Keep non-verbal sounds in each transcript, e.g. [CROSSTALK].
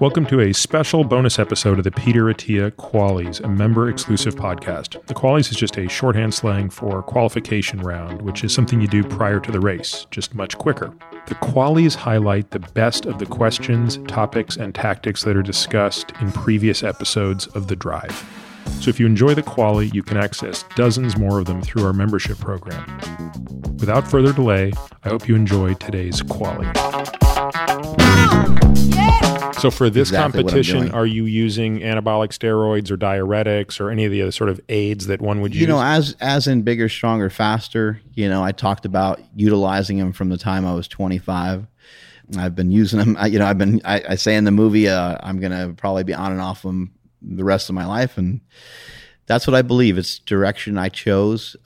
Welcome to a special bonus episode of the Peter Attia Qualys, a member exclusive podcast. The Qualys is just a shorthand slang for qualification round, which is something you do prior to the race, just much quicker. The Qualys highlight the best of the questions, topics, and tactics that are discussed in previous episodes of The Drive. So if you enjoy the Quali, you can access dozens more of them through our membership program. Without further delay, I hope you enjoy today's Quali. So for this Exactly competition, are you using anabolic steroids or diuretics or any of the other sort of aids that one would use? you know as as in bigger stronger faster you know i talked about utilizing them from the time i was 25 i've been using them I, you know i've been i, I say in the movie uh, i'm gonna probably be on and off them the rest of my life and that's what i believe. It's direction i chose.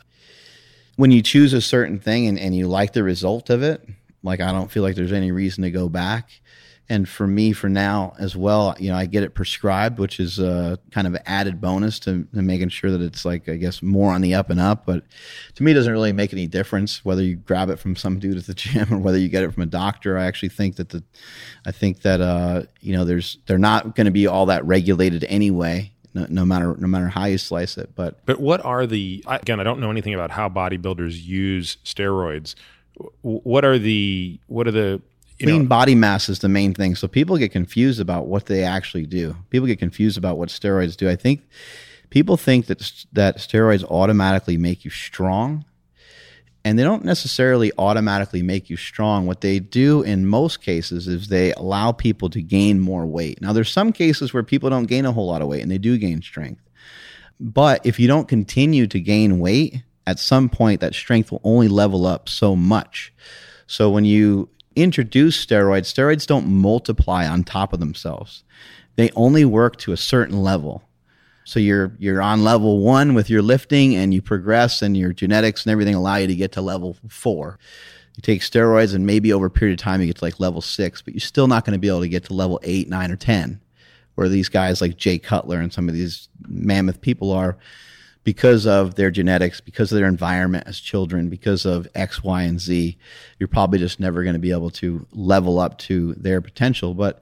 When you choose a certain thing and, and you like the result of it like i don't feel like there's any reason to go back and for me for now as well you know i get it prescribed which is a kind of added bonus to, to making sure that it's like i guess more on the up and up but to me it doesn't really make any difference whether you grab it from some dude at the [LAUGHS] gym or whether you get it from a doctor i actually think that the i think that uh, you know there's they're not going to be all that regulated anyway no, no matter no matter how you slice it but But what are the again? I don't know anything about how bodybuilders use steroids. What are the what are the you lean know? body mass is the main thing. So people get confused about what they actually do. People get confused about what steroids do. I think people think that that steroids automatically make you strong, and they don't necessarily automatically make you strong. What they do in most cases is they allow people to gain more weight. Now, there's some cases where people don't gain a whole lot of weight and they do gain strength. But if you don't continue to gain weight, at some point that strength will only level up so much. So when you introduce steroids, steroids don't multiply on top of themselves. They only work to a certain level. So you're you're on level 1 with your lifting and you progress and your genetics and everything allow you to get to level 4. You take steroids and maybe over a period of time you get to like level 6, but you're still not going to be able to get to level 8, 9 or 10 where these guys like Jay Cutler and some of these mammoth people are because of their genetics, because of their environment as children, because of X, Y, and Z. You're probably just never going to be able to level up to their potential. But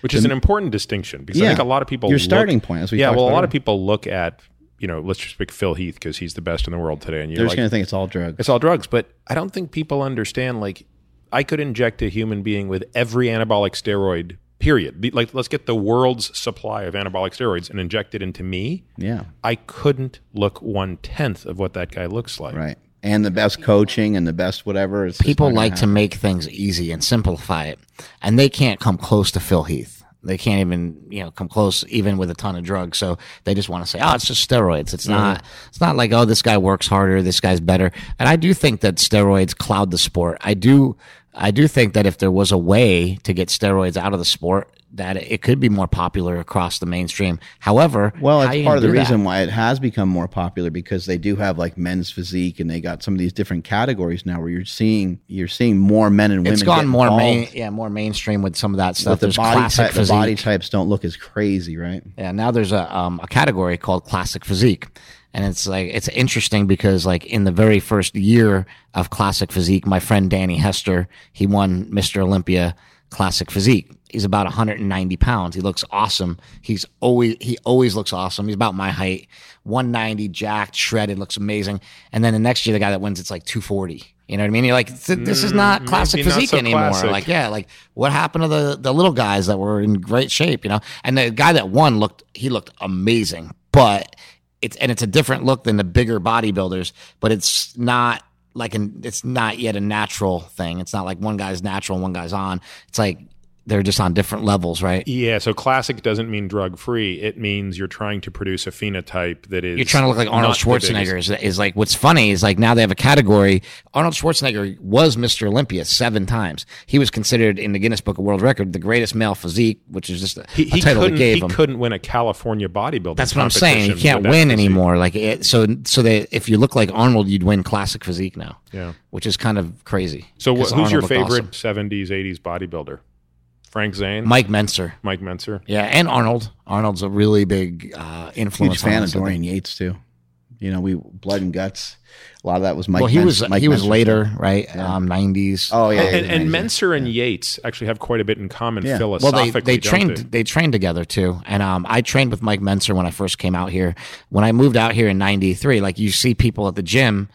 which is an important distinction because I think a lot of people Your look- starting point, as we yeah, well, a lot of people look at you know let's just pick Phil Heath because he's the best in the world today, and you're they're just going to think it's all drugs. it's all drugs, but I don't think people understand like I could inject a human being with every anabolic steroid. Period. Be- Like, let's get the world's supply of anabolic steroids and inject it into me. yeah, I couldn't look one tenth of what that guy looks like. right. And the best coaching and the best whatever. It's people like to make things easy and simplify it, and they can't come close to Phil Heath. They can't even you know come close even with a ton of drugs. So they just want to say, oh, it's just steroids. It's not. It's not like oh, this guy works harder. This guy's better. And I do think that steroids cloud the sport. I do. I do think that if there was a way to get steroids out of the sport, that it could be more popular across the mainstream. However, Well, it's part of the do that? reason why it has become more popular because they do have like men's physique and they got some of these different categories now where you're seeing you're seeing more men and women. It's gone more main, yeah, more mainstream with some of that stuff. But the There's body classic type, the body types don't look as crazy, right? Yeah, now there's a um, a category called classic physique, and it's like it's interesting because like in the very first year of classic physique, my friend Danny Hester he won Mr. Olympia classic physique. He's about 190 pounds. He looks awesome. He's always he always looks awesome. He's about my height, 190, jacked, shredded, looks amazing. And then the next year, the guy that wins, it's like 240. You know what I mean? You're like, this is not classic Mm, maybe not physique so anymore. classic. Like, yeah, like what happened to the the little guys that were in great shape? You know, and the guy that won looked he looked amazing, but it's and it's a different look than the bigger bodybuilders, but it's not like an it's not yet a natural thing. It's not like one guy's natural and one guy's on. It's like they're just on different levels, right? Yeah, so classic doesn't mean drug free. It means you're trying to produce a phenotype that is You're trying to look like Arnold not the biggest. Schwarzenegger. Is, is like what's funny is like now they have a category. Arnold Schwarzenegger was Mr. Olympia seven times. He was considered in the Guinness Book of World Record the greatest male physique, which is just a, He, a he title couldn't, they gave he him. couldn't win a California bodybuilding. That's what I'm saying. You competition can't win anymore. Like it, so, so that if you look like Arnold, you'd win classic physique now. Yeah. which is kind of crazy. So, wh- who's your Arnold looked favorite awesome. '70s, '80s bodybuilder? Frank Zane, Mike Mentzer. Mike Mentzer. Yeah, and Arnold. Arnold's a really big uh, influence. on fan of Dorian Yates too. You know, we blood and guts. A lot of that was Mike. well, he Mens- was Mike he was later, stuff. right? Um, 90s. Oh yeah, and, yeah, and, and yeah. Mentzer and Yates actually have quite a bit in common Yeah. Well, philosophically. they they don't trained they? they? trained together too, and um, I trained with Mike Mentzer when I first came out here. When I moved out here in '93, like you see people at the gym,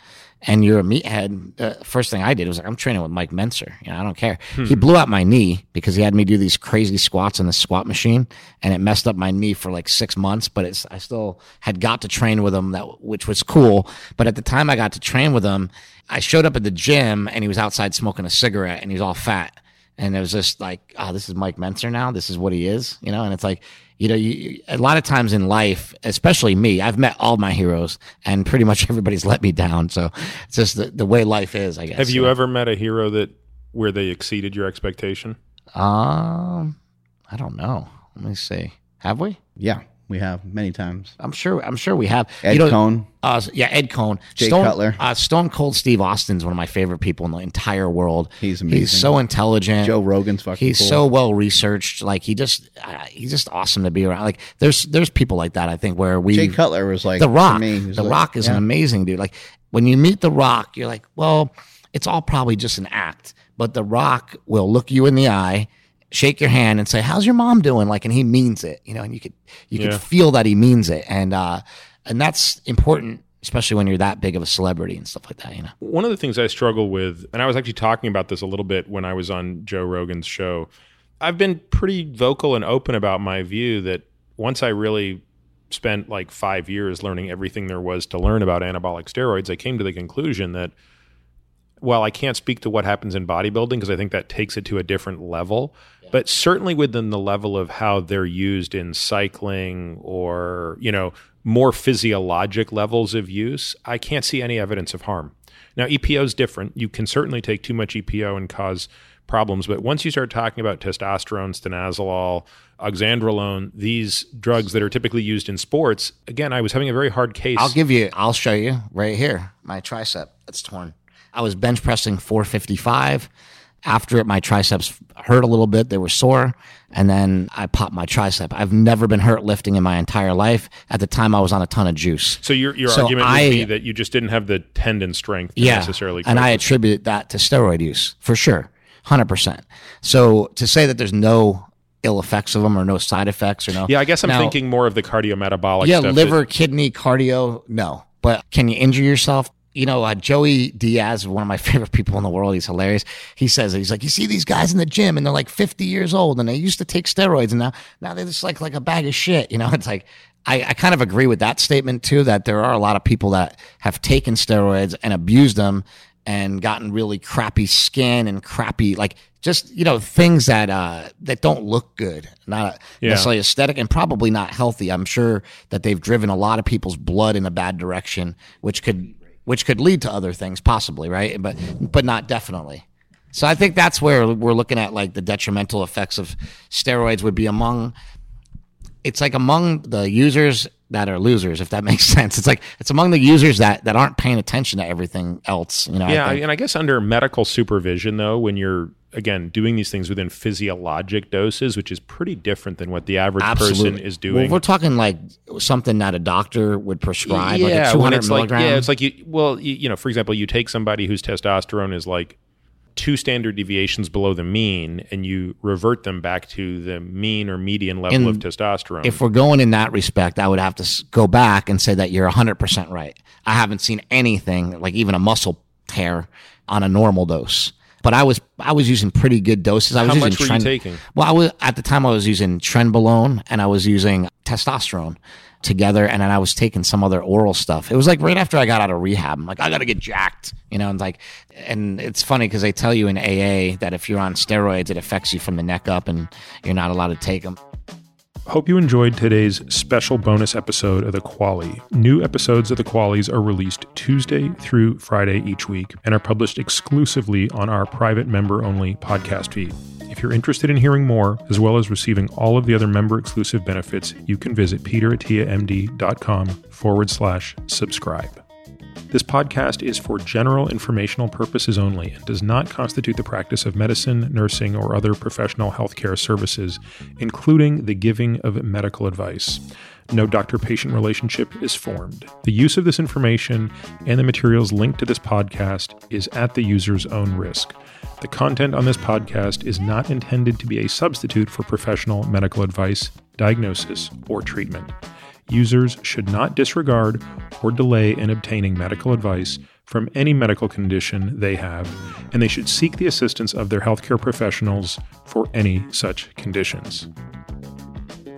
and you're a meathead. Uh, first thing I did was like, I'm training with Mike Mentzer. You know, I don't care. Hmm. He blew out my knee because he had me do these crazy squats on the squat machine, and it messed up my knee for like six months. But it's I still had got to train with him, that which was cool. But at the time I got to train with him, I showed up at the gym, and he was outside smoking a cigarette, and he was all fat. And it was just like, oh, this is Mike Mentzer now. This is what he is, you know. And it's like, you know, you, a lot of times in life, especially me, I've met all my heroes, and pretty much [LAUGHS] everybody's let me down. So it's just the, the way life is, I guess. Have you So, ever met a hero that where they exceeded your expectation? Um, I don't know. Let me see. Have we? yeah, we have many times. I'm sure. I'm sure we have. Ed you know, Coan. Uh, yeah, Ed Coan. Jay Stone, Cutler. Uh, Stone Cold Steve Austin's one of my favorite people in the entire world. He's He's so intelligent. Joe Rogan's fucking. He's cool. so well researched. Like he just, uh, he's just awesome to be around. Like there's, there's people like that. I think where we, Jay Cutler was like the Rock, me, the like- Rock is an amazing dude. Like when you meet the Rock, you're like, well, it's all probably just an act, but the Rock will look you in the eye, shake your hand, and say, "How's your mom doing?" Like, and he means it, you know, and you could, you Yeah. could feel that he means it, and uh, and that's important, especially when you're that big of a celebrity and stuff like that, you know. One of the things I struggle with, and I was actually talking about this a little bit when I was on Joe Rogan's show, I've been pretty vocal and open about my view that once I really spent like five years learning everything there was to learn about anabolic steroids, I came to the conclusion that while I can't speak to what happens in bodybuilding because I think that takes it to a different level, but certainly within the level of how they're used in cycling or, you know, more physiologic levels of use, I can't see any evidence of harm. Now, EPO is different. You can certainly take too much EPO and cause problems, but once you start talking about testosterone, stanozolol, oxandrolone, these drugs that are typically used in sports, again, I was having a very hard case. I'll give you. I'll show you right here. My tricep. It's torn. I was bench pressing 455. After it, my triceps hurt a little bit. They were sore, and then I popped my tricep. I've never been hurt lifting in my entire life. At the time, I was on a ton of juice. so your your So argument I- would be that you just didn't have the tendon strength to yeah, necessarily. and I attribute that to steroid use for sure, hundred percent. So to say that there's no ill effects of them or no side effects or no, Yeah, I guess I'm Now- thinking more of the cardiometabolic yeah, liver, that- kidney, cardio, no. But can you injure yourself? You know, uh, Joey Diaz, one of my [LAUGHS] favorite people in the world, he's hilarious. He says he's like, you see these guys in the gym, and they're like 50 years old, and they used to take steroids, and now now they're just like like a bag of shit. You know, [LAUGHS] it's like I, I kind of agree with that statement too. That there are a lot of people that have taken steroids and abused them and gotten really crappy skin and crappy like just you know things that uh that don't look good not Yeah. necessarily aesthetic and probably not healthy i'm sure that they've driven a lot of people's blood in a bad direction which could which could lead to other things possibly right but but not definitely so i think that's where we're looking at like the detrimental effects of steroids would be among it's like among the users that are losers, if that [LAUGHS] makes sense. It's like it's among the users that that aren't paying attention to everything else. You know, yeah, think. and I guess under medical supervision, though, when you're again doing these things within physiologic doses, which is pretty different than what the average person absolutely is Well, doing. if we're talking like something that a doctor would prescribe, like a yeah, two when it's like yeah, it's like you well, you, you know, for example, you take somebody whose testosterone is like two standard deviations below the mean, and you revert them back to the mean or median level In- of testosterone. if we're going in that respect, I would have to go back and say that you're 100% right. I haven't seen anything like even a muscle tear on a normal dose. But I was I was using pretty good doses. I was How using much were you taking? Well, I was at the time I was using trenbolone and I was using testosterone together, and then I was taking some other oral stuff. It was like right after I got out of rehab. I'm like, I got to get jacked, you know. And like, and it's funny because they tell you in AA that if you're on steroids, it affects you from the neck up, and you're not allowed to take them. Hope you enjoyed today's special bonus episode of The Quali. New episodes of The Qualys are released Tuesday through Friday each week and are published exclusively on our private member only podcast feed. If you're interested in hearing more, as well as receiving all of the other member exclusive benefits, you can visit peterattiamd.com forward slash subscribe. This podcast is for general informational purposes only and does not constitute the practice of medicine, nursing, or other professional healthcare services, including the giving of medical advice. no doctor patient relationship is formed. The use of this information and the materials linked to this podcast is at the user's own risk. The content on this podcast is not intended to be a substitute for professional medical advice, diagnosis, or treatment. Users should not disregard or delay in obtaining medical advice from any medical condition they have, and they should seek the assistance of their healthcare professionals for any such conditions.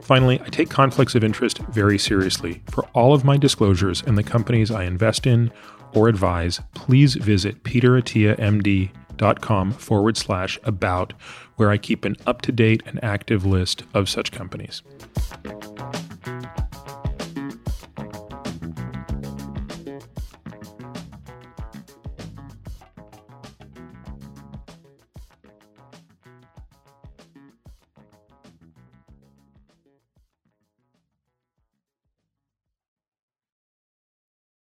Finally, I take conflicts of interest very seriously. For all of my disclosures and the companies I invest in or advise, please visit peterattiamd.com forward slash about, where I keep an up to date and active list of such companies.